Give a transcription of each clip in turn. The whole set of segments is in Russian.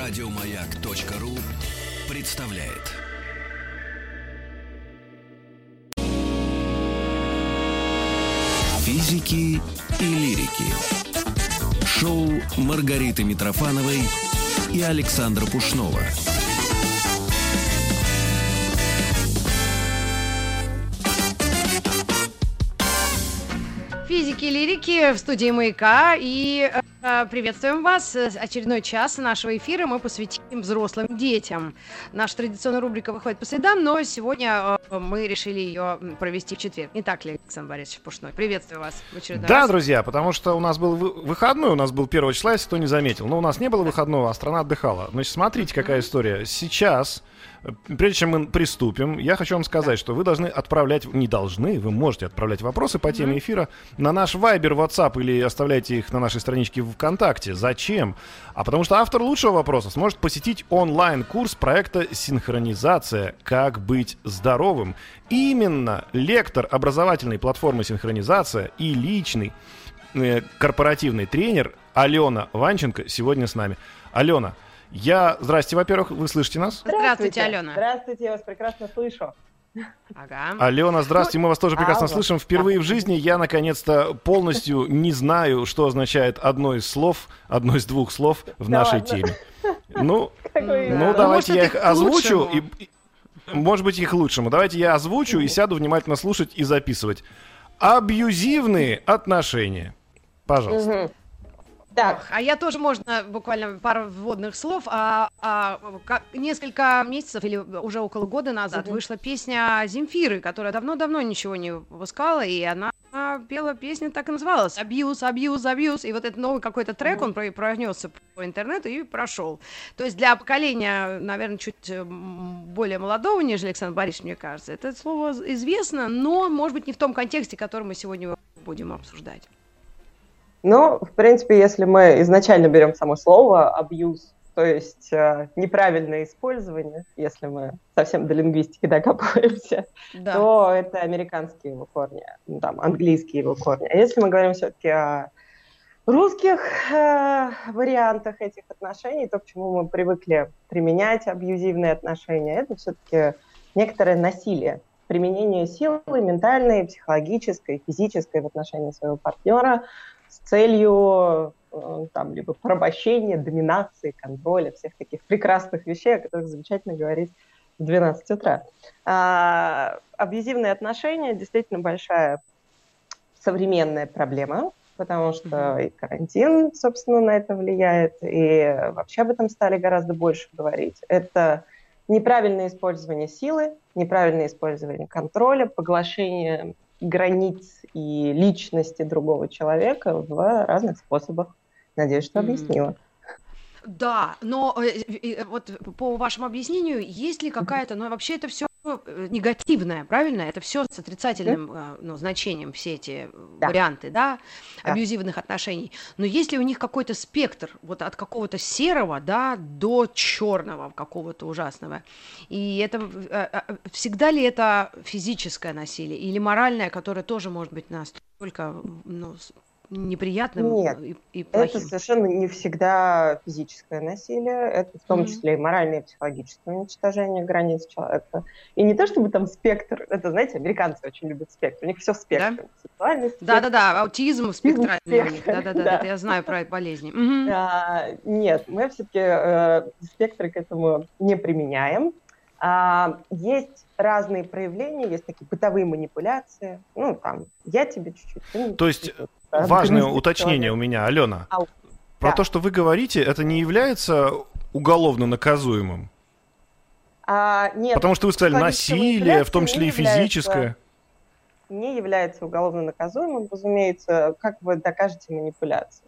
Радиомаяк.ру представляет. Физики и лирики. Шоу Маргариты Митрофановой и Александра Пушнова. Физики лирики в студии «Маяка». И э, приветствуем вас. Очередной час нашего эфира мы посвятим взрослым детям. Наша традиционная рубрика выходит по средам, но сегодня э, мы решили ее провести в четверг. Не так ли, Александр Борисович Пушной? Приветствую вас в очередной Да, раз. друзья, потому что у нас был вы- выходной, у нас был 1 числа, если кто не заметил. Но у нас не было выходного, а страна отдыхала. Значит, смотрите, какая история. Сейчас, э, прежде чем мы приступим, я хочу вам сказать, что вы должны отправлять, не должны, вы можете отправлять вопросы по теме эфира на наш Viber, WhatsApp или оставляйте их на нашей страничке ВКонтакте. Зачем? А потому что автор лучшего вопроса сможет посетить онлайн-курс проекта «Синхронизация. Как быть здоровым». Именно лектор образовательной платформы «Синхронизация» и личный э, корпоративный тренер Алена Ванченко сегодня с нами. Алена, я... Здрасте, во-первых, вы слышите нас? Здравствуйте, Алена. Здравствуйте, я вас прекрасно слышу. Ага. Алена, здравствуйте, мы вас тоже прекрасно Алло. слышим. Впервые в жизни я, наконец-то, полностью не знаю, что означает одно из слов, одно из двух слов в Да нашей ладно. теме. Ну, ну Ну, давайте я их озвучу. и- может быть, их к лучшему. Давайте я озвучу и сяду внимательно слушать и записывать. Абьюзивные отношения. Пожалуйста. Так, А я тоже можно буквально пару вводных слов. А, а, ка- несколько месяцев или уже около года назад Мгм. вышла песня Земфиры, которая давно-давно ничего не выпускала, и она пела песня так и называлась «Абьюз, абьюз, абьюз». И вот этот новый какой-то трек, он про- пронесся по интернету и прошел. То есть для поколения, наверное, чуть м, более молодого, нежели Александр Борисович, мне кажется, это слово известно, но, может быть, не в том контексте, который мы сегодня будем обсуждать. Ну, в принципе, если мы изначально берем само слово абьюз, то есть э, неправильное использование, если мы совсем до лингвистики докапываемся, Да. то это американские его корни, ну, там, английские его корни. А если мы говорим все-таки о русских э, вариантах этих отношений, то к чему мы привыкли применять абьюзивные отношения, это все-таки некоторое насилие, применение силы ментальной, психологической, физической в отношении своего партнера с целью э, там, либо порабощения, доминации, контроля, всех таких прекрасных вещей, о которых замечательно говорить в 12 утра. А, абьюзивные отношения действительно большая современная проблема, потому что и карантин, собственно, на это влияет, и вообще об этом стали гораздо больше говорить. Это неправильное использование силы, неправильное использование контроля, поглощение границ и личности другого человека в разных способах. Надеюсь, что объяснила. Да, но э, э, вот по вашему объяснению, есть ли какая-то, ну вообще это все негативное, правильно? Это все с отрицательным э, ну, значением, все эти э, Да. варианты, да, Да. абьюзивных отношений. Но есть ли у них какой-то спектр, вот от какого-то серого, да, до черного какого-то ужасного? И это э, э, всегда ли это физическое насилие или моральное, которое тоже может быть настолько ну, неприятным Нет, и, и Это плохим? совершенно не всегда физическое насилие, это в том Мгм. числе и моральное и психологическое уничтожение границ человека. И не то чтобы там спектр, это, знаете, американцы очень любят спектр, у них все в спектре. Сексуальный спектр, Да-да-да, аутизм спектральный у них. спектр, Да-да-да, да. это я знаю про. Мгм. А, нет, мы все-таки спектры к этому не применяем. А, есть разные проявления, есть такие бытовые манипуляции. Ну, там, я тебе чуть-чуть. То есть. Да, Важное донести уточнение у меня, Алена. Ау. Про Да. то, что вы говорите, это не является уголовно наказуемым. А, нет, Потому что вы сказали насилие, в том числе и физическое. не является уголовно наказуемым, разумеется, как вы докажете манипуляции.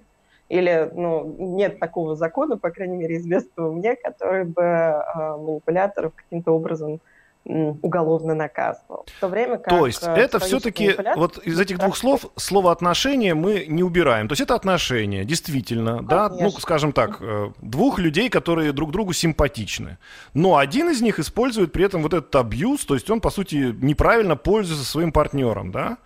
Или ну, нет такого закона, по крайней мере, известного мне, который бы э, манипуляторов каким-то образом уголовно наказывал. В то время как... То есть э, это все-таки, вот из этих двух слов, слово отношения мы не убираем. То есть это отношения, действительно, да, ну, скажем так, э, двух людей, которые друг другу симпатичны. Но один из них использует при этом вот этот абьюз, то есть он, по сути, неправильно пользуется своим партнером, да?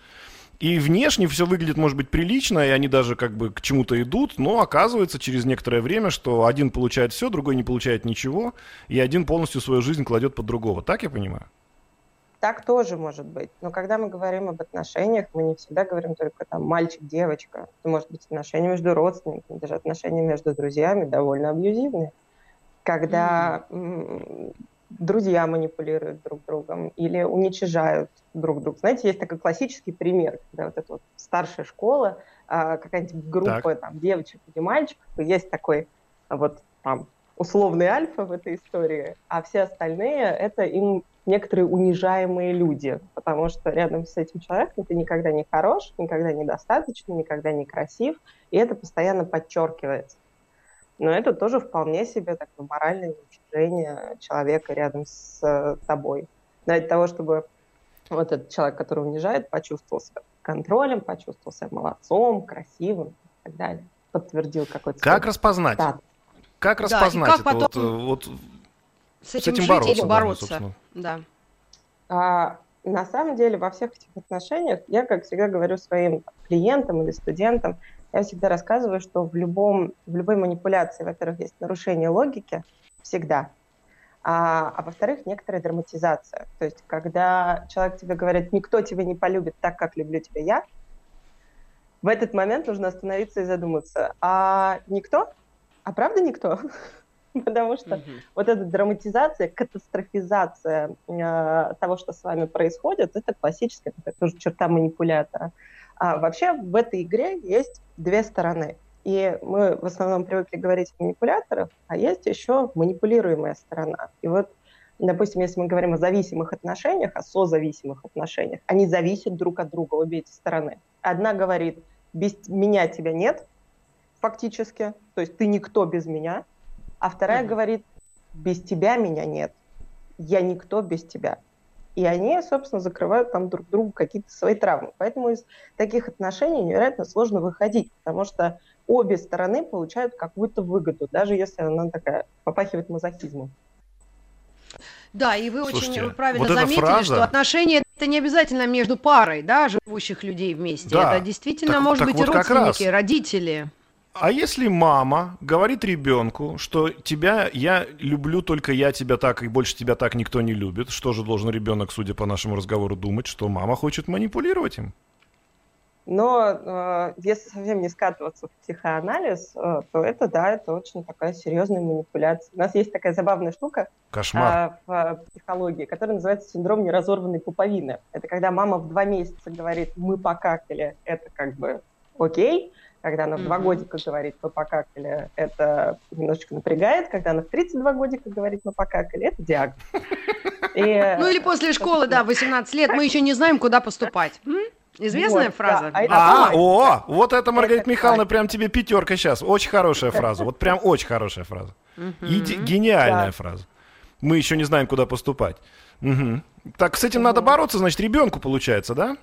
И внешне все выглядит, может быть, прилично, и они даже как бы к чему-то идут, но оказывается через некоторое время, что один получает все, другой не получает ничего, и один полностью свою жизнь кладет под другого. Так я понимаю? Так тоже может быть. Но когда мы говорим об отношениях, мы не всегда говорим только там мальчик-девочка. Это может быть отношения между родственниками, даже отношения между друзьями довольно абьюзивные. Когда mm-hmm друзья манипулируют друг другом или уничижают друг друга. Знаете, есть такой классический пример, когда вот эта вот старшая школа, а, какая-нибудь группа так. там девочек или мальчиков, и есть такой вот там условный альфа в этой истории, а все остальные это им некоторые унижаемые люди, потому что рядом с этим человеком ты никогда не хорош, никогда недостаточно, никогда не красив, и это постоянно подчеркивается. Но это тоже вполне себе такое моральное уничтожение человека рядом с э, тобой. Ради того, чтобы вот этот человек, который унижает, почувствовал себя контролем, почувствовал себя молодцом, красивым и так далее. Подтвердил какой-то... Как распознать? Статус. Как распознать да, как это? Потом вот, э, вот, с этим, с этим бороться. Или бороться. Да. А, на самом деле во всех этих отношениях я, как всегда говорю своим клиентам или студентам, я всегда рассказываю, что в, любом, в любой манипуляции, во-первых, есть нарушение логики, всегда. А, а во-вторых, некоторая драматизация. То есть, когда человек тебе говорит, никто тебя не полюбит так, как люблю тебя я, в этот момент нужно остановиться и задуматься, а никто? А правда никто? Потому что mm-hmm. вот эта драматизация, катастрофизация э, того, что с вами происходит, это классическая такая тоже черта манипулятора. А вообще в этой игре есть две стороны. И мы в основном привыкли говорить о манипуляторах, а есть еще манипулируемая сторона. И вот, допустим, если мы говорим о зависимых отношениях, о созависимых отношениях, они зависят друг от друга, обе эти стороны. Одна говорит, без меня тебя нет, фактически, то есть ты никто без меня, а вторая mm-hmm. говорит, без тебя меня нет, я никто без тебя и они, собственно, закрывают там друг другу какие-то свои травмы. Поэтому из таких отношений невероятно сложно выходить, потому что обе стороны получают какую-то выгоду, даже если она такая попахивает мазохизмом. Да, и вы Слушайте, очень правильно вот заметили, фраза... что отношения это не обязательно между парой, да, живущих людей вместе. Да, это действительно так, может так быть вот родственники, родители. А если мама говорит ребенку, что тебя, я люблю только я тебя так, и больше тебя так никто не любит, что же должен ребенок, судя по нашему разговору, думать, что мама хочет манипулировать им? Но э, если совсем не скатываться в психоанализ, э, то это, да, это очень такая серьезная манипуляция. У нас есть такая забавная штука Кошмар. Э, в психологии, которая называется синдром неразорванной пуповины. Это когда мама в два месяца говорит, мы покакали, это как бы окей, когда она в два годика говорит, мы покакали, это немножечко напрягает. Когда она в 32 годика говорит, мы покакали, это диагноз. И... Ну или после школы, да, 18 лет, мы еще не знаем, куда поступать. Известная вот, фраза. Да. А, а о, вот это, Маргарита это Михайловна, так. прям тебе пятерка сейчас. Очень хорошая фраза. Вот прям очень хорошая фраза. Иди, гениальная да. фраза. Мы еще не знаем, куда поступать. Угу. Так, с этим надо бороться, значит, ребенку получается, да?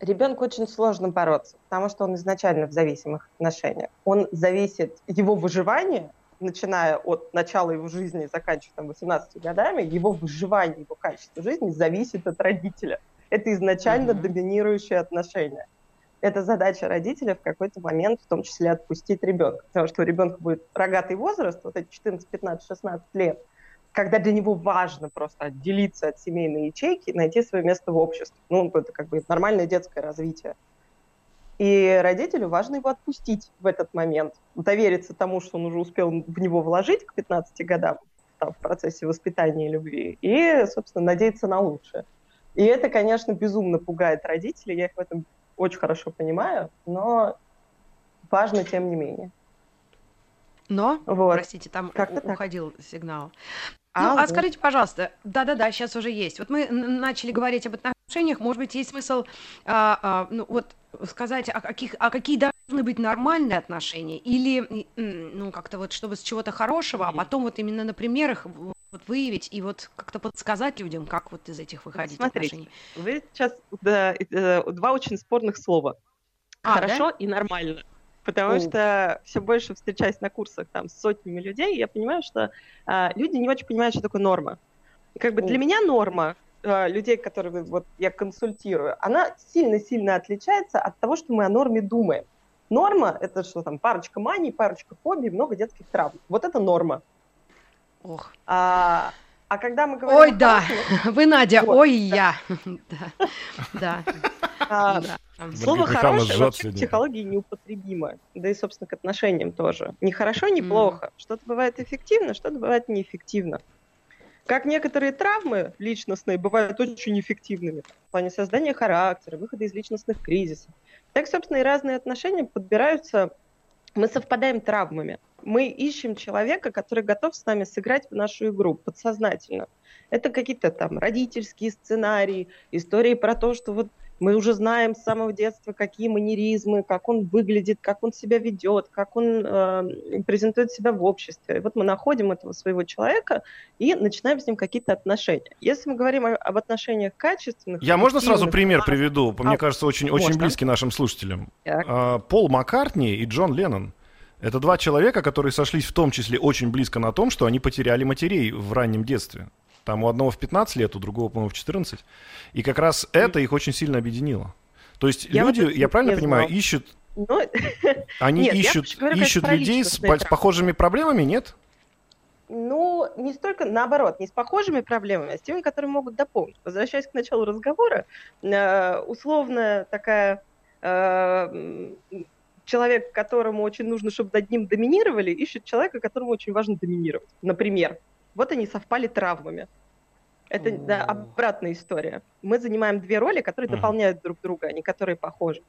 Ребенку очень сложно бороться, потому что он изначально в зависимых отношениях. Он зависит, его выживание, начиная от начала его жизни и заканчивая там 18 годами, его выживание, его качество жизни зависит от родителя. Это изначально mm-hmm. доминирующие отношения. Это задача родителя в какой-то момент, в том числе отпустить ребенка. Потому что у ребенка будет рогатый возраст, вот эти 14, 15, 16 лет, когда для него важно просто отделиться от семейной ячейки, найти свое место в обществе. Ну, это как бы нормальное детское развитие. И родителю важно его отпустить в этот момент, довериться тому, что он уже успел в него вложить к 15 годам там, в процессе воспитания и любви, и, собственно, надеяться на лучшее. И это, конечно, безумно пугает родителей, я их в этом очень хорошо понимаю, но важно тем не менее. Но, вот. простите, там Как-то уходил так. сигнал. Ну, а, а скажите, пожалуйста, да-да-да, сейчас уже есть. Вот мы начали говорить об отношениях, может быть, есть смысл, а, а, ну, вот сказать, а каких, а какие должны быть нормальные отношения, или, ну, как-то вот, чтобы с чего-то хорошего, а потом вот именно на примерах вот выявить и вот как-то подсказать людям, как вот из этих выходить Смотрите, отношений. вы сейчас да, э, два очень спорных слова. А, Хорошо да? и нормально. Потому О. что все больше встречаясь на курсах там с сотнями людей, я понимаю, что а, люди не очень понимают, что такое норма. И как бы О. для меня норма э, людей, которые вот я консультирую, она сильно-сильно отличается от того, что мы о норме думаем. Норма – это что там, парочка маний, парочка фобий, много детских травм. Вот это норма. Ох. А, а когда мы говорим... Ой, да, вы, Надя, Вот, ой, да. я. Да, а, да. Там. Слово «хорошее» вообще сегодня. психологии неупотребимо. Да и, собственно, к отношениям тоже. Не хорошо, не плохо. Что-то бывает эффективно, что-то бывает неэффективно. Как некоторые травмы личностные бывают очень эффективными в плане создания характера, выхода из личностных кризисов. Так, собственно, и разные отношения подбираются. Мы совпадаем травмами. Мы ищем человека, который готов с нами сыграть в нашу игру подсознательно. Это какие-то там родительские сценарии, истории про то, что вот мы уже знаем с самого детства, какие манеризмы, как он выглядит, как он себя ведет, как он э, презентует себя в обществе. И вот мы находим этого своего человека и начинаем с ним какие-то отношения. Если мы говорим о- об отношениях качественных... Я можно сразу пример а, приведу? Мне А, кажется, очень, очень можно. близкий нашим слушателям. Так. А, Пол Маккартни и Джон Леннон. Это два человека, которые сошлись в том числе очень близко на том, что они потеряли матерей в раннем детстве. Там у одного в 15 лет, у другого, по-моему, в 14. И как раз это их очень сильно объединило. То есть Я люди, вот я правильно понимаю, знала. ищут, Ну, они Нет, ищут, говорю, ищут людей с, с похожими проблемами, нет? Ну, не столько наоборот, не с похожими проблемами, а с теми, которые могут дополнить. Возвращаясь к началу разговора, э, условная такая э, человек, которому очень нужно, чтобы над ним доминировали, ищет человека, которому очень важно доминировать. Например, вот они совпали травмами. Это да, обратная история. Мы занимаем две роли, которые дополняют друг друга, а не которые похожи.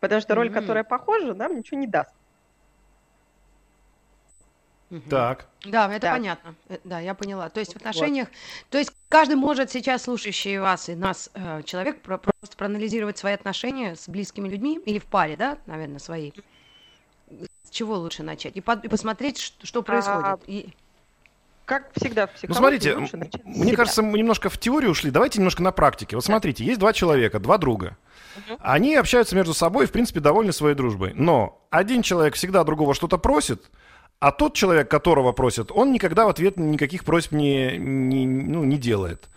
Потому что роль, которая похожа, нам ничего не даст. Мгм. Так. Да, это Да. понятно. Э, Да, я поняла. То есть в Вот. отношениях, то есть каждый может сейчас слушающий вас и нас э, человек про- просто проанализировать свои отношения с близкими людьми или в паре, да, наверное, свои. С чего лучше начать и, под- и посмотреть, что, что происходит. И Как всегда в Ну, психологии смотрите, лучше начать мне себя. кажется, мы немножко в теорию ушли. Давайте немножко на практике. Вот смотрите, есть два человека, два друга. Мгм. Они общаются между собой в принципе, довольны своей дружбой. Но один человек всегда другого что-то просит, а тот человек, которого просят, он никогда в ответ никаких просьб не, не, ну, не делает.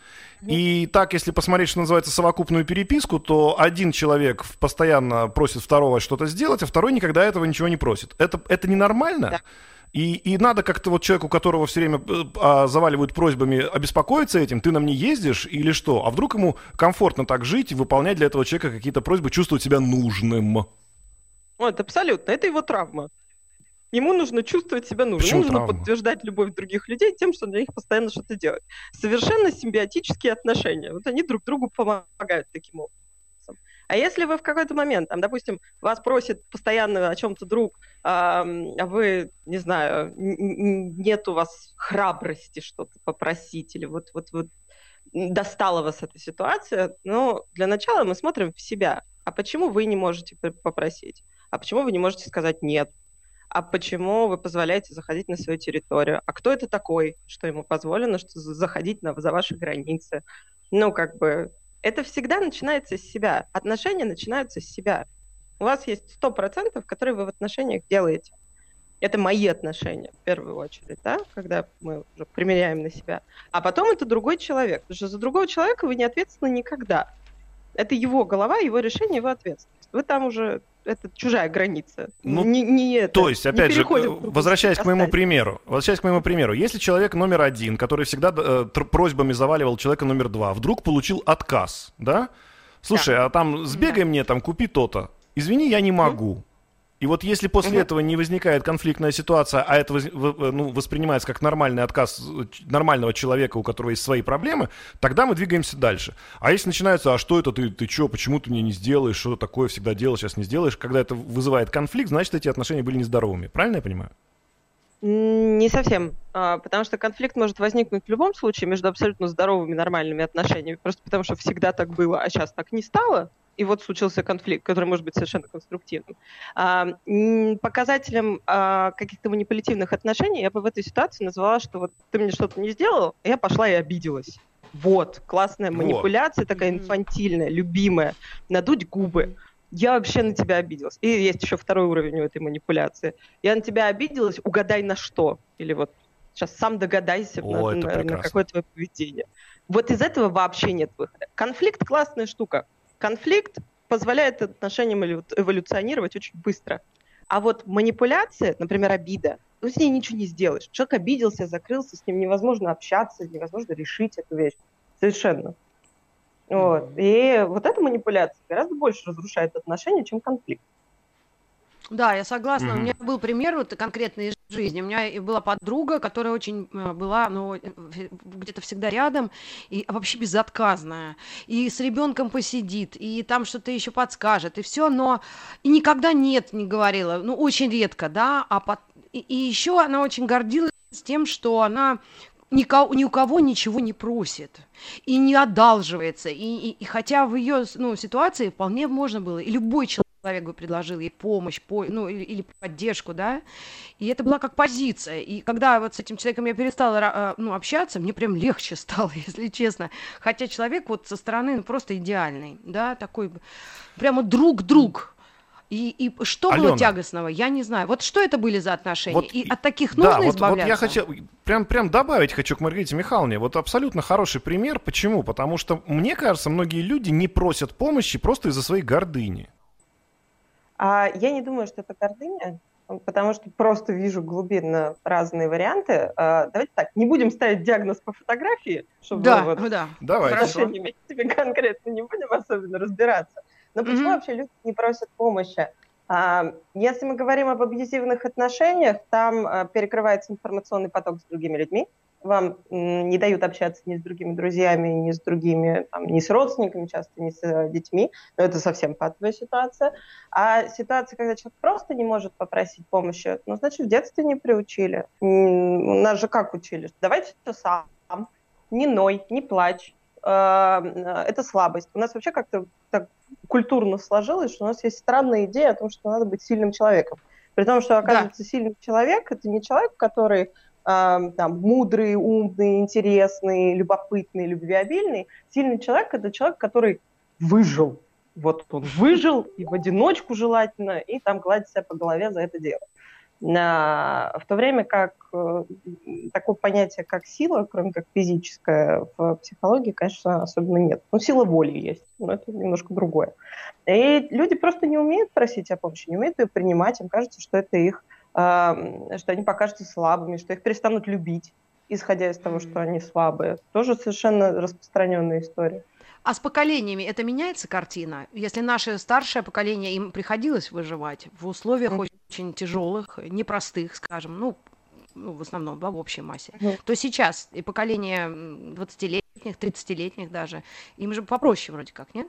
И так, если посмотреть, что называется, совокупную переписку, то один человек постоянно просит второго что-то сделать, а второй никогда этого ничего не просит. Это, это ненормально. Да. И, и надо как-то вот человеку, которого все время э, а, заваливают просьбами, обеспокоиться этим, ты нам не ездишь или что? А вдруг ему комфортно так жить и выполнять для этого человека какие-то просьбы, чувствовать себя нужным? Вот, абсолютно. Это его травма. Ему нужно чувствовать себя нужным. Почему Ему нужно травма? подтверждать любовь других людей тем, что для них постоянно что-то делать. Совершенно симбиотические отношения. Вот они друг другу помогают таким образом. А если вы в какой-то момент, там, допустим, вас просит постоянно о чем-то друг, а вы, не знаю, нет у вас храбрости что-то попросить, или вот, вот, вот достала вас эта ситуация, ну, для начала мы смотрим в себя. А почему вы не можете попросить? А почему вы не можете сказать нет? А почему вы позволяете заходить на свою территорию? А кто это такой, что ему позволено что за- заходить на, за ваши границы? Ну, как бы, это всегда начинается с себя. Отношения начинаются с себя. У вас есть сто процентов, которые вы в отношениях делаете. Это мои отношения, в первую очередь, да, когда мы уже примеряем на себя. А потом это другой человек. Потому что за другого человека вы не ответственны никогда. Это его голова, его решение, его ответственность. Вы там уже, это чужая граница. Ну, не, не это, То есть, опять же, возвращаясь к моему примеру, возвращаясь к моему примеру, если человек номер один, который всегда э, просьбами заваливал человека номер два, вдруг получил отказ, да? Слушай, а там сбегай мне, там купи то-то. Извини, я не могу. И вот если после Мгм. этого не возникает конфликтная ситуация, а это в- ну, воспринимается как нормальный отказ э, нормального человека, у которого есть свои проблемы, тогда мы двигаемся дальше. А если начинается, а что это ты, ты что, почему ты мне не сделаешь, что такое всегда делал, сейчас не сделаешь, когда это вызывает конфликт, значит, эти отношения были нездоровыми. Правильно я понимаю? Не совсем, А, потому что конфликт может возникнуть в любом случае между абсолютно здоровыми нормальными отношениями, просто потому что всегда так было, а сейчас так не стало, и вот случился конфликт, который может быть совершенно конструктивным. А, Показателем а, каких-то манипулятивных отношений я бы в этой ситуации назвала, что вот ты мне что-то не сделал, я пошла и обиделась. Вот, классная Вот. манипуляция, такая Мгм. инфантильная, любимая. Надуть губы. Я вообще на тебя обиделась. И есть еще второй уровень у этой манипуляции. Я на тебя обиделась, угадай на что. Или вот сейчас сам догадайся О, на, на- на какое твое поведение. Вот из этого вообще нет выхода. Конфликт классная штука. Конфликт позволяет отношениям эволюционировать очень быстро. А вот манипуляция, например, обида, ну, с ней ничего не сделаешь. Человек обиделся, закрылся, с ним невозможно общаться, невозможно решить эту вещь. Совершенно. Вот. И вот эта манипуляция гораздо больше разрушает отношения, чем конфликт. Да, я согласна. Mm-hmm. У меня был пример вот конкретный из жизни. У меня была подруга, которая очень э, была, ну, э, где-то всегда рядом и вообще безотказная. И с ребенком посидит, и там что-то еще подскажет, и все, но и никогда нет не говорила, ну, очень редко, да, а под... и, и еще она очень гордилась тем, что она никого, ни у кого ничего не просит и не одалживается. И, и, и хотя в ее ну, ситуации вполне можно было, и любой человек человек бы предложил ей помощь, по, ну, или, или поддержку, да, и это была как позиция, и когда вот с этим человеком я перестала, а, ну, общаться, мне прям легче стало, если честно, хотя человек вот со стороны ну, просто идеальный, да, такой прямо друг-друг, и, и что Алена. было тягостного, я не знаю. Вот что это были за отношения? Вот, и от таких нужно да, вот, избавляться? Вот я хотел, прям, прям добавить хочу к Маргарите Михайловне. Вот абсолютно хороший пример. Почему? Потому что, мне кажется, многие люди не просят помощи просто из-за своей гордыни. А я не думаю, что это гордыня, потому что просто вижу глубинно разные варианты. А, давайте так, не будем ставить диагноз по фотографии, чтобы да, вот да. Давай, отношениями тебе конкретно не будем особенно разбираться. Но почему mm-hmm. вообще люди не просят помощи? А, если мы говорим об абьюзивных отношениях, там а, перекрывается информационный поток с другими людьми, вам не дают общаться ни с другими друзьями, ни с другими, там, ни с родственниками, часто ни с э, детьми, но это совсем патовая ситуация. А ситуация, когда человек просто не может попросить помощи, ну, значит, в детстве не приучили. У нас же как учили? Давайте все сам, не ной, не плачь, э, это слабость. У нас вообще как-то так культурно сложилось, что у нас есть странная идея о том, что надо быть сильным человеком. При том, что, оказывается, да. сильный человек – это не человек, который там, мудрый, умный, интересный, любопытный, любвеобильный. Сильный человек – это человек, который выжил. Вот он выжил, и в одиночку желательно, и там гладить себя по голове за это дело. В то время как э, такого понятия, как сила, кроме как физическая, в психологии, конечно, особенно нет. Ну, сила воли есть, но это немножко другое. И люди просто не умеют просить о помощи, не умеют ее принимать, им кажется, что это их что они покажутся слабыми, что их перестанут любить, исходя из того, что они слабые. Тоже совершенно распространенная история. А с поколениями это меняется картина? Если наше старшее поколение, им приходилось выживать в условиях mm-hmm. очень тяжелых, непростых, скажем, ну, ну, в основном, да, в общей массе, mm-hmm. то сейчас и поколение 20-летних, 30-летних даже, им же попроще вроде как, нет?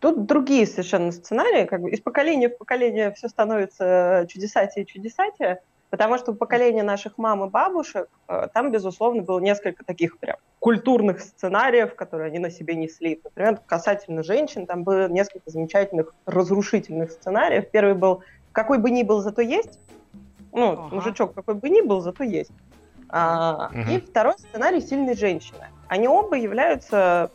Тут другие совершенно сценарии, как бы из поколения в поколение все становится чудесатее и чудесатее, потому что у поколения наших мам и бабушек э, там, безусловно, было несколько таких прям культурных сценариев, которые они на себе несли. Например, касательно женщин, там было несколько замечательных разрушительных сценариев. Первый был «какой бы ни был, зато есть». Ну, ага. мужичок какой бы ни был, зато есть. А, угу. И второй сценарий «сильной женщины». Они оба являются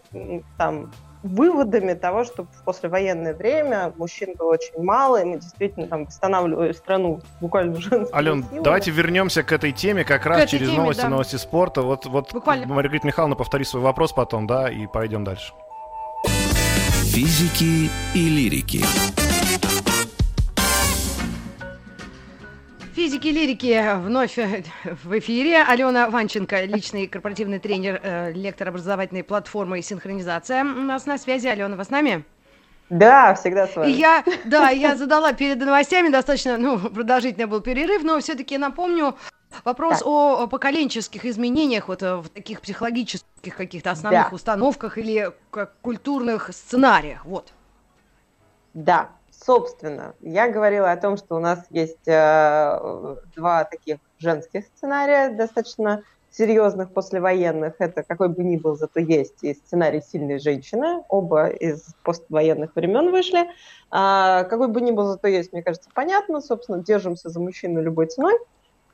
там выводами того, что в послевоенное время мужчин было очень мало, и мы действительно там восстанавливали страну буквально женскими Ален, силами. давайте вернемся к этой теме как раз через теме, новости, да. новости спорта. Вот, вот буквально. Маргарита Михайловна, повтори свой вопрос потом, да, и пойдем дальше. Физики и лирики. Физики лирики вновь э, в эфире. Алена Ванченко, личный корпоративный тренер, э, лектор образовательной платформы «Синхронизация». У нас на связи. Алена, вы с нами? Да, всегда с вами. Я, да, я задала перед новостями, достаточно ну, продолжительный был перерыв, но все-таки напомню вопрос так. о поколенческих изменениях вот э, в таких психологических каких-то основных да. установках или культурных сценариях. Вот. Да, Собственно, я говорила о том, что у нас есть э, два таких женских сценария, достаточно серьезных послевоенных. Это какой бы ни был, зато есть и сценарий «Сильной женщины». Оба из поствоенных времен вышли. А, какой бы ни был, зато есть, мне кажется, понятно. Собственно, держимся за мужчину любой ценой.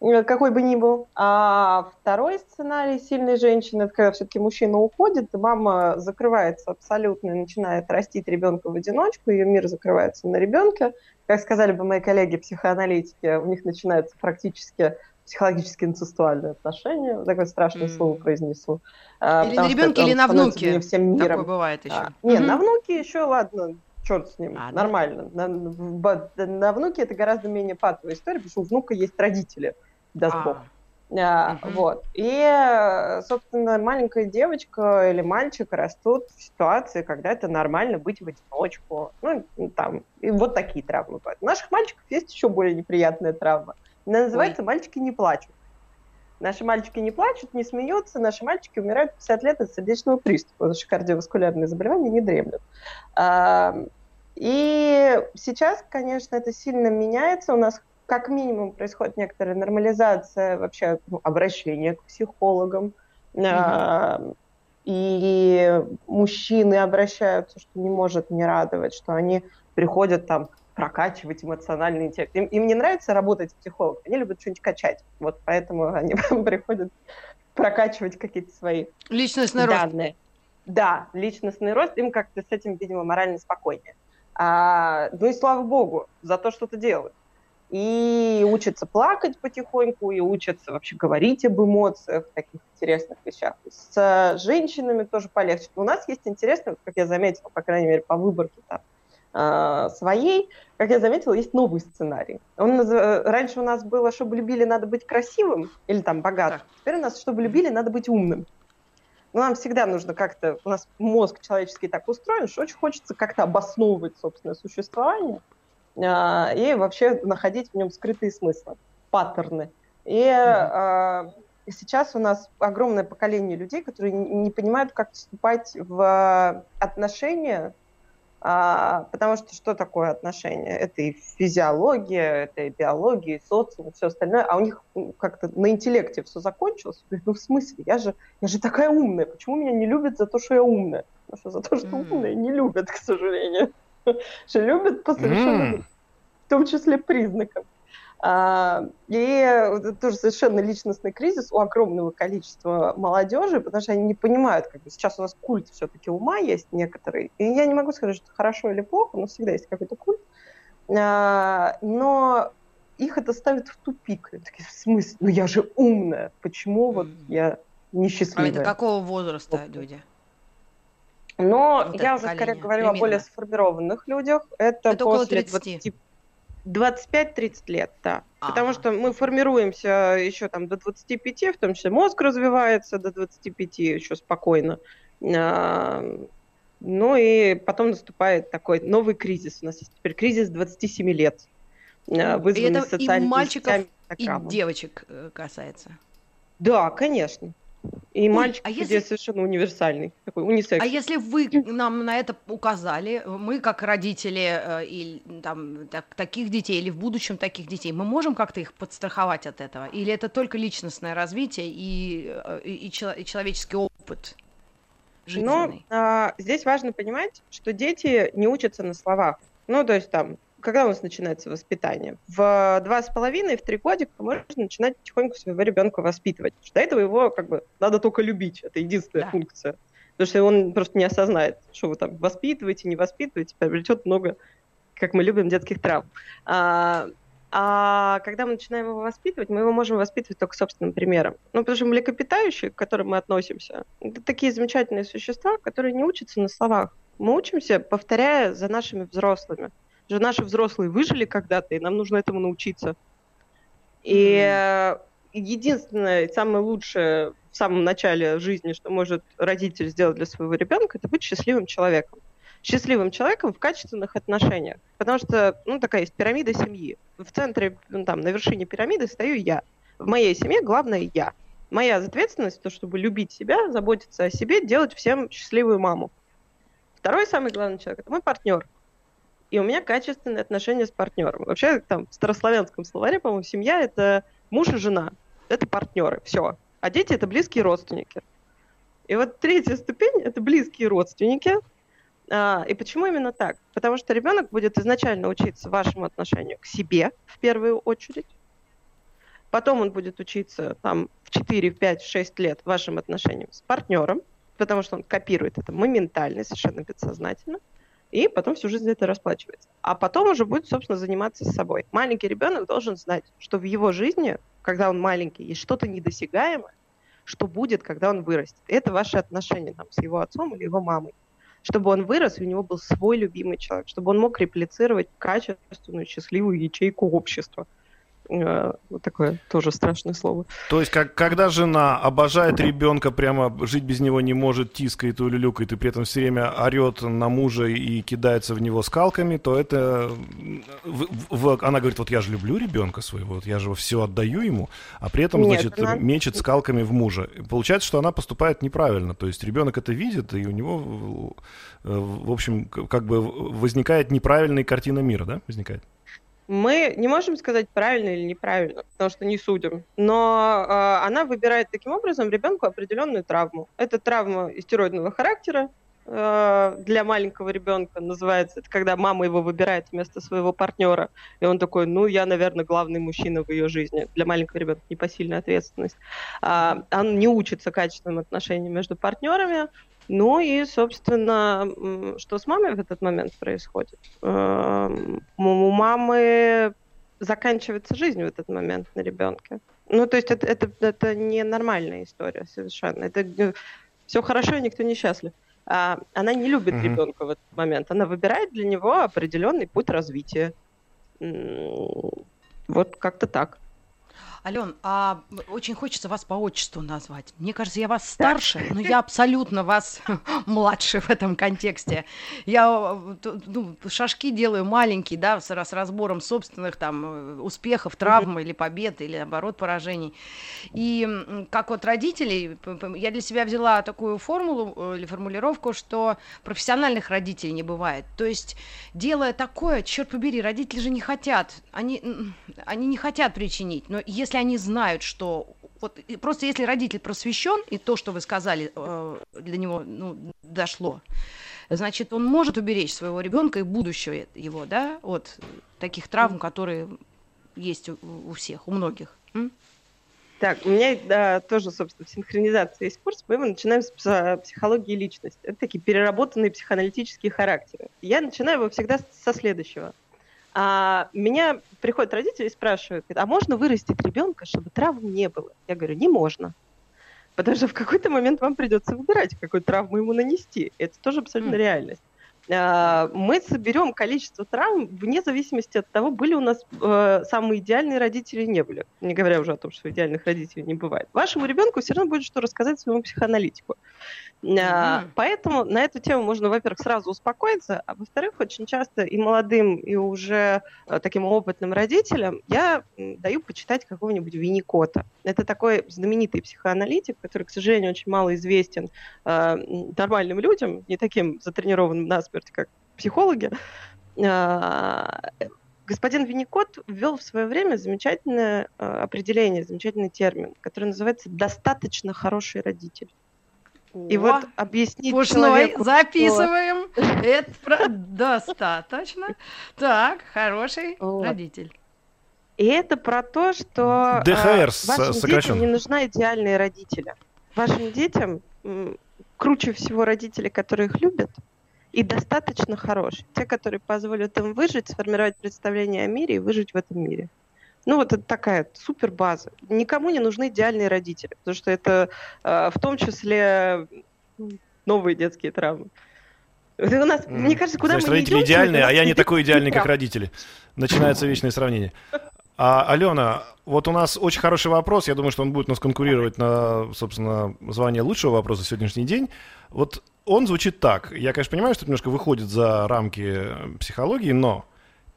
Э, какой бы ни был. А второй сценарий сильной женщины, это когда все-таки мужчина уходит, и мама закрывается абсолютно начинает растить ребенка в одиночку, ее мир закрывается на ребенке. Как сказали бы мои коллеги-психоаналитики, у них начинается практически психологически инцестуальные отношения, такое страшное mm. слово произнесу. А, или на ребенке, или на внуке. Всем миром. Такое бывает еще. А, нет, mm-hmm. на внуке еще, ладно, черт с ним, а, нормально. Да? На, на внуке это гораздо менее патовая история, потому что у внука есть родители, даст а. бог. А, uh Вот. И, собственно, маленькая девочка или мальчик растут в ситуации, когда это нормально быть в одиночку. Ну, там, и вот такие травмы бывают. У наших мальчиков есть еще более неприятная травма. Она называется Ой. «Мальчики не плачут». Наши мальчики не плачут, не смеются, наши мальчики умирают в 50 лет от сердечного приступа, потому что кардиоваскулярные заболевания не дремлют. И сейчас, конечно, это сильно меняется. У нас как минимум происходит некоторая нормализация вообще ну, обращения к психологам. Mm-hmm. И мужчины обращаются, что не может не радовать, что они приходят там прокачивать эмоциональный интеллект. Им, им не нравится работать с психологом, они любят что-нибудь качать. Вот поэтому они приходят прокачивать какие-то свои личностные данные. Рост. Да, личностный рост, им как-то с этим, видимо, морально спокойнее. А, ну и слава богу, за то что-то делают и учатся плакать потихоньку, и учатся вообще говорить об эмоциях, таких интересных вещах. С женщинами тоже полегче. У нас есть интересно, как я заметила, по крайней мере, по выборке там, а, своей, как я заметила, есть новый сценарий. Он, раньше у нас было, чтобы любили, надо быть красивым или там богатым. Так. Теперь у нас, чтобы любили, надо быть умным. Но нам всегда нужно как-то, у нас мозг человеческий так устроен, что очень хочется как-то обосновывать собственное существование. А, и вообще находить в нем скрытые смыслы, паттерны. И mm сейчас у нас огромное поколение людей, которые не понимают, как вступать в отношения, а, потому что что такое отношения? Это и физиология, это и биология, и социум, и все остальное, а у них как-то на интеллекте все закончилось. Ну, в смысле? Я же, я же такая умная, почему меня не любят за то, что я умная? Потому что за то, что умная, не любят, к сожалению. Что любят по совершенно том числе признаком. А, и это тоже совершенно личностный кризис у огромного количества молодежи, потому что они не понимают, как бы сейчас у нас культ все-таки ума есть некоторые. И я не могу сказать, что хорошо или плохо, но всегда есть какой-то культ. А, но их это ставит в тупик. Такие, в смысле? Ну я же умная. Почему вот я несчастливая? А это какого возраста люди? Но вот я уже скорее говорю примерно. о более сформированных людях. Это, это после 20 25-30 лет, да. Ага. Потому что мы формируемся еще там до 25, в том числе мозг развивается до 25 еще спокойно. А, ну и потом наступает такой новый кризис. У нас есть теперь кризис 27 лет, а, вызванный и это социальными и мальчиков, и девочек э, касается. Да, конечно. И Ой, мальчик а если... совершенно универсальный, такой унисекс. А если вы нам на это указали, мы как родители э, и там так, таких детей или в будущем таких детей, мы можем как-то их подстраховать от этого? Или это только личностное развитие и, э, и, и, и человеческий опыт? Жизненный? Но а, здесь важно понимать, что дети не учатся на словах. Ну, то есть там когда у нас начинается воспитание? В два с половиной, в три годика можно начинать потихоньку своего ребенка воспитывать. Что до этого его как бы надо только любить. Это единственная да. функция. Потому что он просто не осознает, что вы там воспитываете, не воспитываете, приобретет много, как мы любим, детских травм. А, а когда мы начинаем его воспитывать, мы его можем воспитывать только собственным примером. Ну, потому что млекопитающие, к которым мы относимся, это такие замечательные существа, которые не учатся на словах. Мы учимся, повторяя за нашими взрослыми же наши взрослые выжили когда-то, и нам нужно этому научиться. И mm-hmm. единственное, самое лучшее в самом начале жизни, что может родитель сделать для своего ребенка, это быть счастливым человеком. Счастливым человеком в качественных отношениях. Потому что, ну, такая есть пирамида семьи. В центре, ну, там, на вершине пирамиды стою я. В моей семье главное я. Моя ответственность, то, чтобы любить себя, заботиться о себе, делать всем счастливую маму. Второй самый главный человек – это мой партнер – и у меня качественные отношения с партнером. Вообще, там, в старославянском словаре, по-моему, семья — это муж и жена, это партнеры, все. А дети — это близкие родственники. И вот третья ступень — это близкие родственники. А, и почему именно так? Потому что ребенок будет изначально учиться вашему отношению к себе в первую очередь. Потом он будет учиться там в 4, в 5, в 6 лет вашим отношениям с партнером, потому что он копирует это моментально, совершенно бессознательно и потом всю жизнь это расплачивается. А потом уже будет, собственно, заниматься с собой. Маленький ребенок должен знать, что в его жизни когда он маленький, есть что-то недосягаемое, что будет, когда он вырастет. Это ваши отношения там, с его отцом или его мамой. Чтобы он вырос, и у него был свой любимый человек, чтобы он мог реплицировать качественную, счастливую ячейку общества. Вот такое тоже страшное слово. То есть, как, когда жена обожает ребенка, прямо жить без него не может, тискает и улюлюкает, и при этом все время орет на мужа и кидается в него скалками, то это... В, в, она говорит, вот я же люблю ребенка своего, вот я же все отдаю ему, а при этом, Нет, значит, она... мечет скалками в мужа. Получается, что она поступает неправильно. То есть ребенок это видит, и у него, э, в общем, как бы возникает неправильная картина мира, да? Возникает. Мы не можем сказать правильно или неправильно, потому что не судим. Но э, она выбирает таким образом ребенку определенную травму. Это травма истероидного характера, э, для маленького ребенка называется. Это когда мама его выбирает вместо своего партнера. И он такой, ну, я, наверное, главный мужчина в ее жизни. Для маленького ребенка непосильная ответственность. А, он не учится качественным отношениям между партнерами. Ну и, собственно, что с мамой в этот момент происходит? Эм, у мамы заканчивается жизнь в этот момент на ребенке. Ну, то есть это, это, это не нормальная история совершенно. Это э, все хорошо, и никто не счастлив. А, она не любит mm-hmm. ребенка в этот момент. Она выбирает для него определенный путь развития. Вот как-то так. Ален, а очень хочется вас по отчеству назвать. Мне кажется, я вас старше, но я абсолютно вас младше в этом контексте. Я ну, шажки делаю маленькие, да, с, с разбором собственных там э, успехов, травм или побед, или наоборот поражений. И как вот родителей, я для себя взяла такую формулу э, или формулировку, что профессиональных родителей не бывает. То есть, делая такое, черт побери, родители же не хотят, они, они не хотят причинить, но если если они знают, что вот просто если родитель просвещен, и то, что вы сказали, э, для него ну, дошло, значит, он может уберечь своего ребенка и будущего его, да, от таких травм, которые есть у, у всех, у многих. М? Так, у меня да, тоже, собственно, синхронизация есть курс. Мы начинаем с психологии личности. Это такие переработанные психоаналитические характеры. Я начинаю его всегда со следующего. А меня приходят родители и спрашивают, а можно вырастить ребенка, чтобы травм не было? Я говорю, не можно. Потому что в какой-то момент вам придется выбирать, какую травму ему нанести. Это тоже абсолютно mm. реальность. А, мы соберем количество травм вне зависимости от того, были у нас э, самые идеальные родители или не были. Не говоря уже о том, что идеальных родителей не бывает. Вашему ребенку все равно будет что рассказать своему психоаналитику. Mm-hmm. Поэтому на эту тему можно, во-первых, сразу успокоиться, а во-вторых, очень часто и молодым, и уже э, таким опытным родителям я даю почитать какого-нибудь Винникота. Это такой знаменитый психоаналитик, который, к сожалению, очень мало известен э, нормальным людям, не таким затренированным насмерть, как психологи. А, господин Винникот ввел в свое время замечательное определение, замечательный термин, который называется «достаточно хороший родитель». И О, вот объяснить Пушной, человеку, записываем. Что... Это про... достаточно. Так, хороший вот. родитель. И это про то, что ДХР а, вашим сокращен. детям не нужна идеальные родители. Вашим детям круче всего родители, которые их любят, и достаточно хорошие. Те, которые позволят им выжить, сформировать представление о мире и выжить в этом мире. Ну, вот это такая супер база. Никому не нужны идеальные родители, потому что это э, в том числе новые детские травмы. У нас, mm. мне кажется, куда Значит, мы родители идем, идеальные, а я не такой идеальный, как родители. Начинается вечное сравнение. А, Алена, вот у нас очень хороший вопрос. Я думаю, что он будет нас конкурировать на, собственно, звание лучшего вопроса сегодняшний день. Вот он звучит так. Я, конечно, понимаю, что это немножко выходит за рамки психологии, но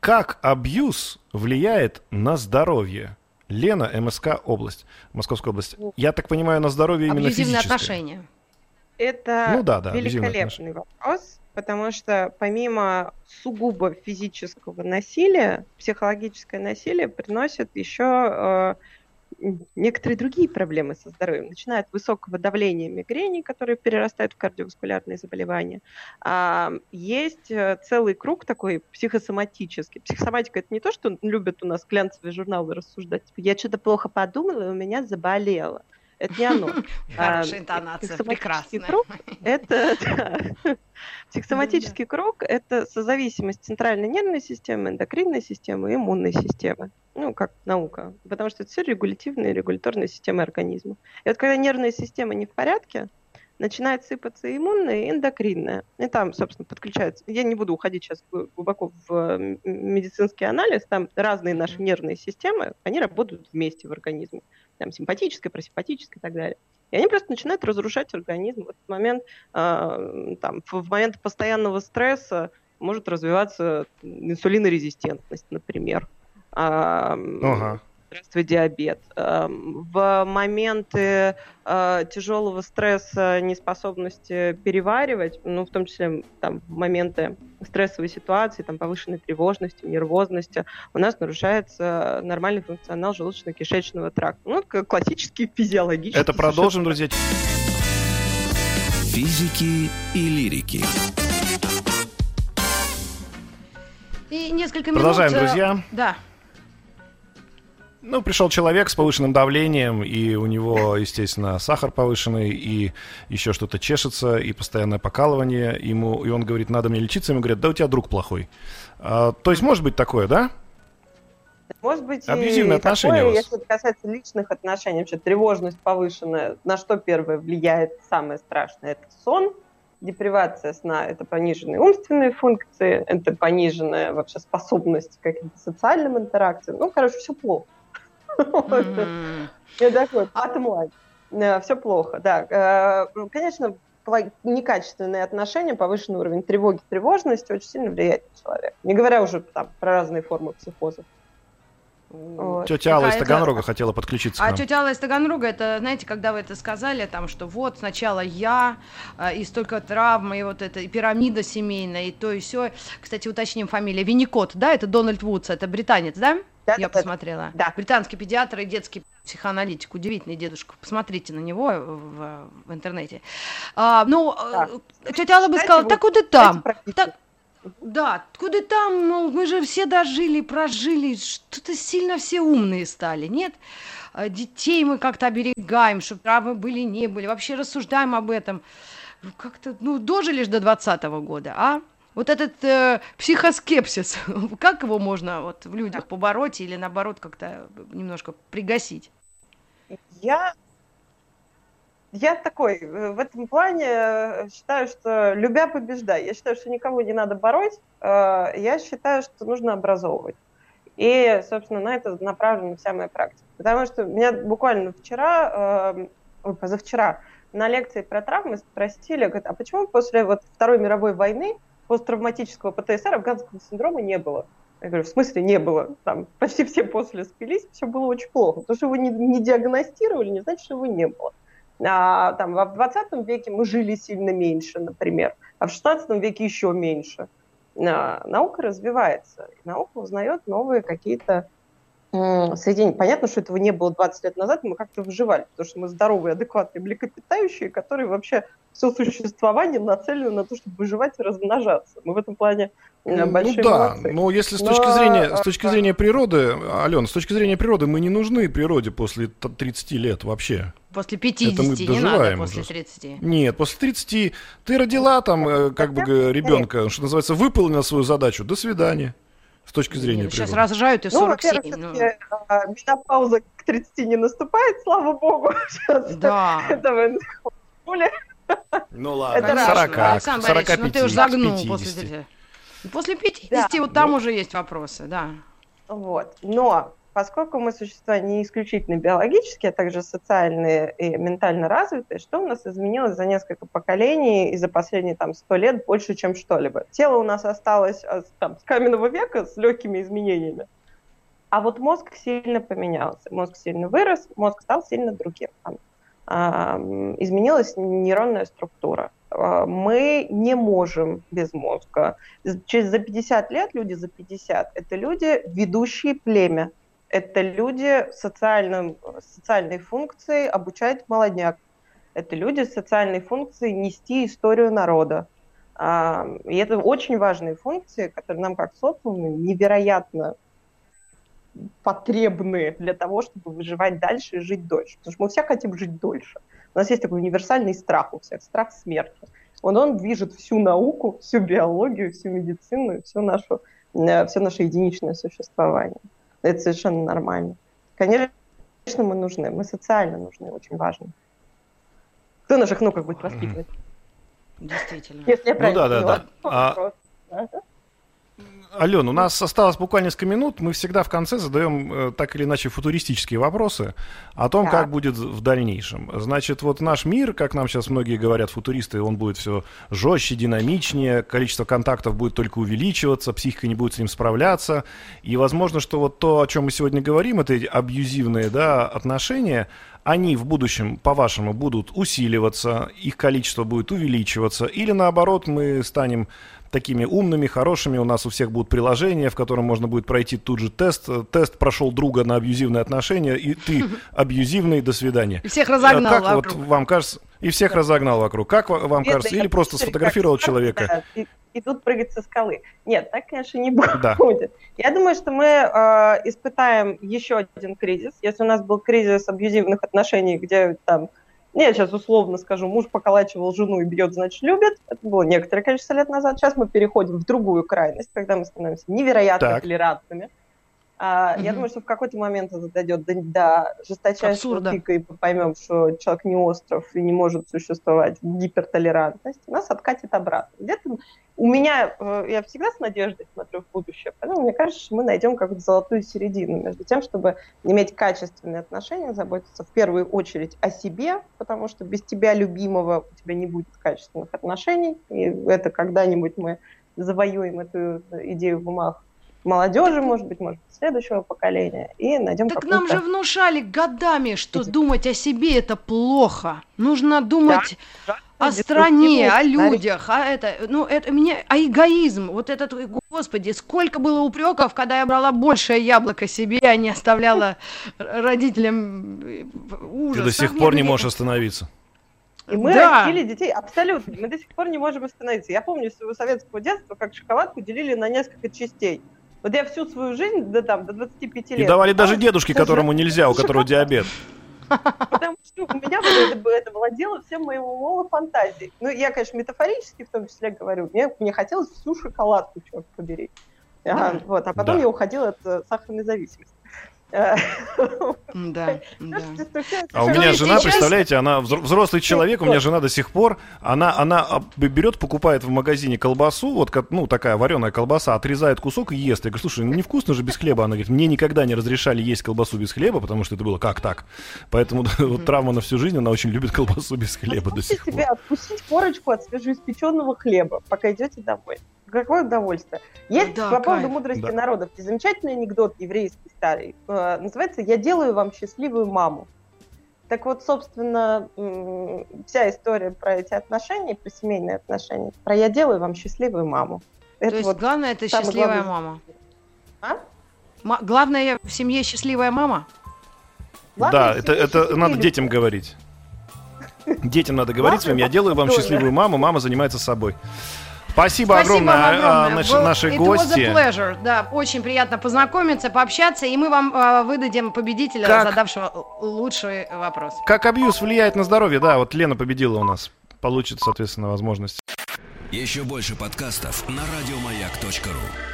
как абьюз влияет на здоровье? Лена, МСК область, Московская область. Я так понимаю, на здоровье именно физическое. отношения. Это ну, да, да, великолепный вопрос, потому что помимо сугубо физического насилия, психологическое насилие приносит еще э, некоторые другие проблемы со здоровьем, начиная от высокого давления мигрени, которые перерастают в кардиоваскулярные заболевания. А, есть э, целый круг такой психосоматический. Психосоматика — это не то, что любят у нас глянцевые журналы рассуждать. Типа, я что-то плохо подумала, и у меня заболело. Это не оно. Хорошая а, интонация, прекрасная. Круг — это психосоматический круг — это созависимость центральной нервной системы, эндокринной системы и иммунной системы. Ну, как наука, потому что это все регулятивные регуляторные системы организма. И вот когда нервная система не в порядке, начинает сыпаться иммунная и эндокринная. И там, собственно, подключаются. Я не буду уходить сейчас глубоко в медицинский анализ. Там разные наши нервные системы, они работают вместе в организме. Там симпатическая, просимпатическая и так далее. И они просто начинают разрушать организм. В этот момент, э, там, в момент постоянного стресса может развиваться инсулинорезистентность, например. Ага здравствуй, диабет. Эм, в моменты э, тяжелого стресса, неспособности переваривать, ну, в том числе там, в моменты стрессовой ситуации, там, повышенной тревожности, нервозности, у нас нарушается нормальный функционал желудочно-кишечного тракта. Ну, классический физиологический. Это продолжим, друзья. Физики и лирики. И несколько минут... Продолжаем, друзья. Да. Ну, пришел человек с повышенным давлением, и у него, естественно, сахар повышенный, и еще что-то чешется, и постоянное покалывание. Ему, и он говорит, надо мне лечиться. Ему говорят, да у тебя друг плохой. А, то есть, может быть такое, да? Может быть, Абьюзивные отношения такое, если это касается личных отношений, вообще тревожность повышенная, на что первое влияет самое страшное? Это сон, депривация сна – это пониженные умственные функции, это пониженная вообще способность к каким-то социальным интеракциям. Ну, короче, все плохо. Я такой, bottom line. Все плохо, да. Э, конечно, некачественные отношения, повышенный уровень тревоги, тревожности очень сильно влияет на человека. Не говоря уже там, про разные формы психоза. Вот. Тетя Алла из Таганрога это... хотела подключиться. А тетя Алла из Таганрога, это, знаете, когда вы это сказали, там, что вот сначала я, э, и столько травм, и вот это, и пирамида семейная, и то, и все. Кстати, уточним фамилия. Винникот, да, это Дональд Вудс, это британец, да? Да, я да, посмотрела. Да. Британский педиатр и детский психоаналитик, удивительный дедушка. Посмотрите на него в, в интернете. А, ну, да. Э, тетя Алла бы сказала, так куда там? Так, да, куда там, мол, мы же все дожили, прожили, что-то сильно все умные стали, нет? А детей мы как-то оберегаем, чтобы травмы были, не были, вообще рассуждаем об этом. Как-то, ну, дожили же до 20 -го года, а? Вот этот э, психоскепсис, как его можно вот в людях побороть или наоборот как-то немножко пригасить? Я, я такой, э, в этом плане э, считаю, что любя побеждай. Я считаю, что никого не надо бороть. Э, я считаю, что нужно образовывать. И, собственно, на это направлена вся моя практика. Потому что меня буквально вчера, ой, позавчера, на лекции про травмы спросили, говорят, а почему после вот Второй мировой войны посттравматического ПТСР, афганского синдрома не было. Я говорю, в смысле не было? Там почти все после спились, все было очень плохо. То, что его не, не диагностировали, не значит, что его не было. А, там, в 20 веке мы жили сильно меньше, например, а в 16 веке еще меньше. А, наука развивается, и наука узнает новые какие-то соединения. Понятно, что этого не было 20 лет назад, мы как-то выживали, потому что мы здоровые, адекватные, млекопитающие, которые вообще все существование нацелено на то, чтобы выживать и размножаться. Мы в этом плане э, большие Ну да, молодцы. но если с точки, но... зрения, с точки зрения природы, Ален, с точки зрения природы мы не нужны природе после 30 лет вообще. После 50 Это мы не надо после уже. 30. Нет, после 30 ты родила там э, как бы ребенка, что называется, выполнила свою задачу, до свидания. С точки зрения Нет, Сейчас рожают и 47. Ну, ну. А, менопауза к 30 не наступает, слава богу. Сейчас да. Это ну ладно, это 40, Александр 45, ну ты уже загнул после, после 50, да. вот там ну, уже есть вопросы, да. Вот, но поскольку мы существа не исключительно биологические, а также социальные и ментально развитые, что у нас изменилось за несколько поколений и за последние там сто лет больше, чем что-либо? Тело у нас осталось а, там, с каменного века с легкими изменениями, а вот мозг сильно поменялся, мозг сильно вырос, мозг стал сильно другим. Там, изменилась нейронная структура. А, мы не можем без мозга. Через за 50 лет, люди за 50, это люди, ведущие племя. Это люди с социальной функцией обучать молодняк. Это люди с социальной функцией нести историю народа. И это очень важные функции, которые нам как социуму невероятно потребны для того, чтобы выживать дальше и жить дольше. Потому что мы все хотим жить дольше. У нас есть такой универсальный страх у всех, страх смерти. Он, он движет всю науку, всю биологию, всю медицину, всю нашу, э, все наше единичное существование. Это совершенно нормально. Конечно, мы нужны, мы социально нужны, очень важно. Кто наших внуков будет воспитывать? Действительно. Если я Ну правильно да, да, поняла да. вопрос. Да. Ален, у нас осталось буквально несколько минут. Мы всегда в конце задаем э, так или иначе футуристические вопросы о том, Так. как будет в дальнейшем. Значит, вот наш мир, как нам сейчас многие говорят футуристы, он будет все жестче, динамичнее, количество контактов будет только увеличиваться, психика не будет с ним справляться. И возможно, что вот то, о чем мы сегодня говорим, это эти абьюзивные да, отношения, они в будущем, по-вашему, будут усиливаться, их количество будет увеличиваться, или наоборот, мы станем такими умными, хорошими, у нас у всех будут приложения, в котором можно будет пройти тут же тест. Тест прошел друга на абьюзивные отношения, и ты абьюзивный, до свидания. И всех разогнал Э, Как вот вокруг. вам кажется, и всех разогнал вокруг. Как ва- вам Бедные кажется, или просто сфотографировал как человека? да, и, и тут прыгать со скалы. Нет, так, конечно, не будет. Да. Я думаю, что мы э, испытаем еще один кризис. Если у нас был кризис абьюзивных отношений, где там, я сейчас условно скажу, муж поколачивал жену и бьет, значит, любит. Это было некоторое количество лет назад. Сейчас мы переходим в другую крайность, когда мы становимся невероятно Так. толерантными. А, Я Мгм. думаю, что в какой-то момент это дойдет до, до жесточайшего Абсурда. пика, и поймем, что человек не остров и не может существовать гипертолерантность. Нас откатит обратно. Где-то у меня, э, я всегда с надеждой смотрю в будущее, поэтому мне кажется, что мы найдем какую-то золотую середину между тем, чтобы иметь качественные отношения, заботиться в первую очередь о себе, потому что без тебя любимого у тебя не будет качественных отношений, и это когда-нибудь мы завоюем эту идею в умах молодежи, может быть, может быть, следующего поколения, и найдем Так нам же внушали годами, что Эти- думать о себе это плохо. Нужно думать о деструктивные стране, о людях, а это, ну, это мне, а эгоизм, вот этот, господи, сколько было упреков, когда я брала большее яблоко себе, а не оставляла родителям э, ужас. Ты до сих пор не можешь остановиться. И мы Да. растили детей абсолютно. Мы до сих пор не можем остановиться. Я помню своего советского детства, как шоколадку делили на несколько частей. Вот я всю свою жизнь, до, там, до 25 лет... И давали даже дедушке, которому нельзя, у которого диабет. Потому что у меня это, это было дело всем моего ума фантазии. Ну, я, конечно, метафорически в том числе говорю. Мне, мне хотелось всю шоколадку, черт побери. А, вот, а потом Да. я уходила от э, сахарной зависимости. Да, да. А у Ну меня и жена, представляете, она взро- взрослый человек, у меня жена до сих пор, она, она а, берет, покупает в магазине колбасу, вот ну такая вареная колбаса, отрезает кусок и ест. Я говорю, слушай, ну невкусно же без хлеба. Она говорит, мне никогда не разрешали есть колбасу без хлеба, потому что это было как так. Поэтому вот травма на всю жизнь, она очень любит колбасу без хлеба до сих пор. себе откусить корочку от свежеиспеченного хлеба, пока идете домой. Какое удовольствие. Есть Да, по поводу кайф. мудрости Да. народов. Замечательный анекдот еврейский старый. Э, называется «Я делаю вам счастливую маму». Так вот, собственно, м, вся история про эти отношения, про семейные отношения, про «я делаю вам счастливую маму». То Это есть вот главное это счастливая главный- мама. А? Ма- главное в семье счастливая мама. Главное Да, это, это надо детям говорить. Детям надо говорить своим, я делаю вам счастливую маму, мама занимается собой. Спасибо, Спасибо огромное, вам а, огромное. наши, Был- наши it гости. was a pleasure. Да, очень приятно познакомиться, пообщаться, и мы вам а, выдадим победителя, Как? задавшего лучший вопрос. Как абьюз влияет на здоровье? Да, вот Лена победила у нас. Получит, соответственно, возможность. Еще больше подкастов на радиомаяк.ру.